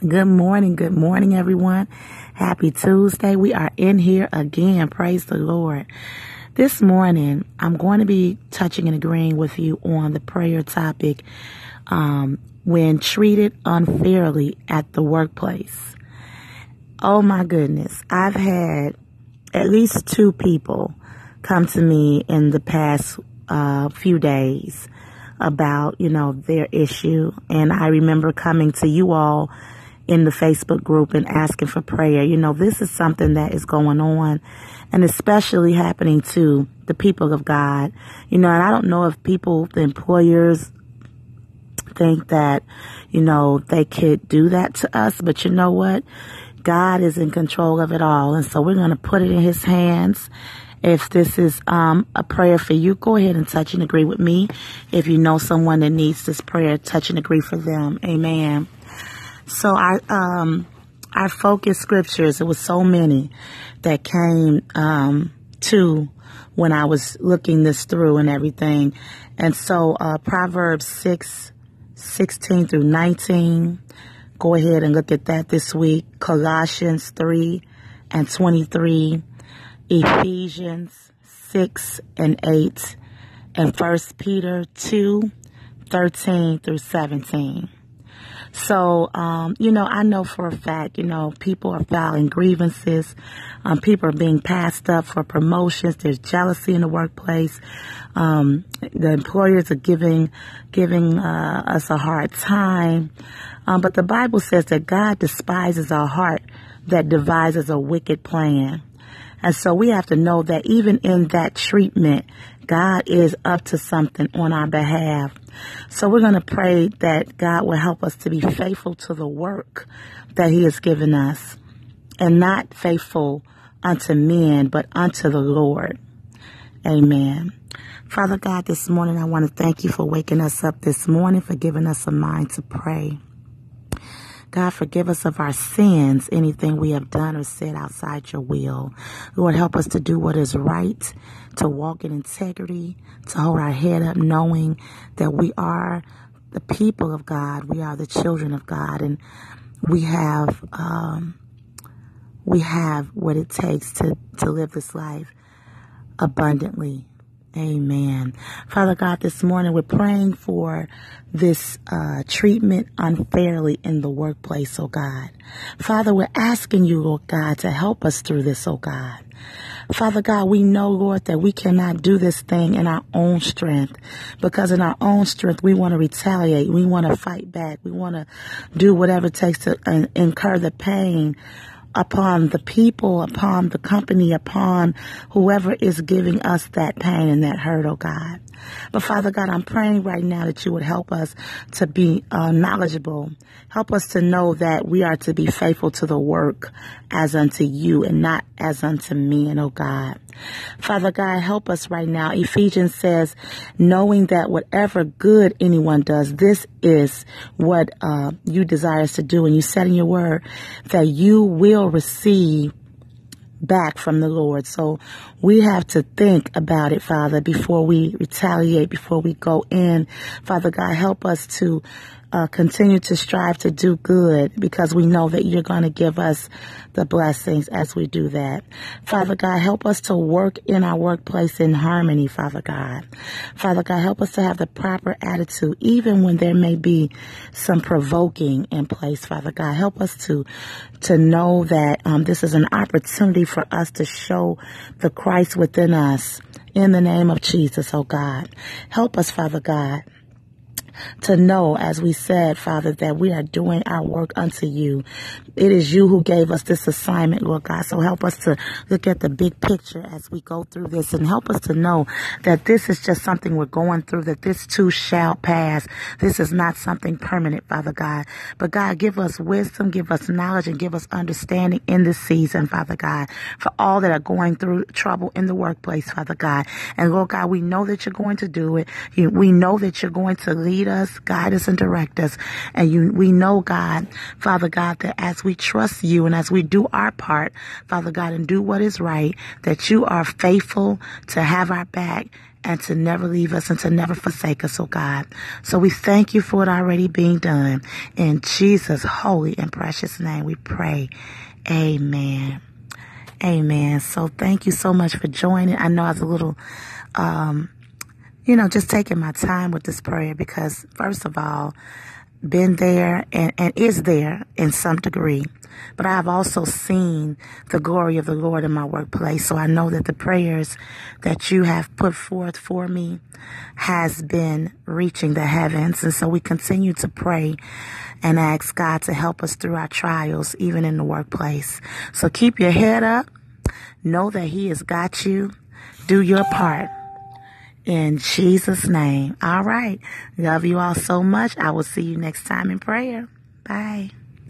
Good morning. Good morning, everyone. Happy Tuesday. We are in here again. Praise the Lord. This morning, I'm going to be touching and agreeing with you on the prayer topic um, when treated unfairly at the workplace. Oh my goodness. I've had at least two people come to me in the past uh, few days about, you know, their issue. And I remember coming to you all in the Facebook group and asking for prayer. You know, this is something that is going on and especially happening to the people of God. You know, and I don't know if people, the employers, think that, you know, they could do that to us, but you know what? God is in control of it all. And so we're going to put it in his hands. If this is um, a prayer for you, go ahead and touch and agree with me. If you know someone that needs this prayer, touch and agree for them. Amen. So I, um, our focus scriptures, it was so many that came, um, to when I was looking this through and everything. And so, uh, Proverbs 6, 16 through 19. Go ahead and look at that this week. Colossians 3 and 23. Ephesians 6 and 8. And 1 Peter 2, 13 through 17. So, um, you know, I know for a fact, you know, people are filing grievances. Um, people are being passed up for promotions. There's jealousy in the workplace. Um, the employers are giving, giving, uh, us a hard time. Um, but the Bible says that God despises a heart that devises a wicked plan. And so we have to know that even in that treatment, God is up to something on our behalf. So we're going to pray that God will help us to be faithful to the work that He has given us and not faithful unto men, but unto the Lord. Amen. Father God, this morning I want to thank you for waking us up this morning, for giving us a mind to pray. God, forgive us of our sins, anything we have done or said outside your will. Lord, help us to do what is right, to walk in integrity, to hold our head up knowing that we are the people of God. We are the children of God and we have, um, we have what it takes to, to live this life abundantly Amen. Father God, this morning we're praying for this uh, treatment unfairly in the workplace, oh God. Father, we're asking you, Lord God, to help us through this, oh God. Father God, we know, Lord, that we cannot do this thing in our own strength because in our own strength, we want to retaliate. We want to fight back. We want to do whatever it takes to uh, incur the pain upon the people, upon the company, upon whoever is giving us that pain and that hurt, oh God. But Father God, I'm praying right now that you would help us to be uh, knowledgeable. Help us to know that we are to be faithful to the work as unto you and not as unto men, oh God. Father God, help us right now. Ephesians says, knowing that whatever good anyone does, this is what uh, you desire us to do. And you said in your word that you will receive back from the Lord. So we have to think about it, Father, before we retaliate, before we go in. Father God, help us to uh, continue to strive to do good because we know that you're going to give us the blessings as we do that. Father God, help us to work in our workplace in harmony, Father God. Father God, help us to have the proper attitude, even when there may be some provoking in place, Father God. Help us to, to know that um, this is an opportunity for us to show the Christ within us in the name of Jesus, oh God. Help us, Father God to know, as we said, Father, that we are doing our work unto you. It is you who gave us this assignment, Lord God. So help us to look at the big picture as we go through this and help us to know that this is just something we're going through, that this too shall pass. This is not something permanent, Father God. But God, give us wisdom, give us knowledge, and give us understanding in this season, Father God, for all that are going through trouble in the workplace, Father God. And Lord God, we know that you're going to do it. We know that you're going to lead lead us, guide us, and direct us. And you, we know, God, Father God, that as we trust you and as we do our part, Father God, and do what is right, that you are faithful to have our back and to never leave us and to never forsake us, oh God. So we thank you for it already being done. In Jesus' holy and precious name we pray. Amen. Amen. So thank you so much for joining. I know I was a little, um, you know, just taking my time with this prayer because first of all, been there and, and is there in some degree. But I've also seen the glory of the Lord in my workplace. So I know that the prayers that you have put forth for me has been reaching the heavens. And so we continue to pray and ask God to help us through our trials, even in the workplace. So keep your head up. Know that He has got you. Do your part. In Jesus' name. All right. Love you all so much. I will see you next time in prayer. Bye.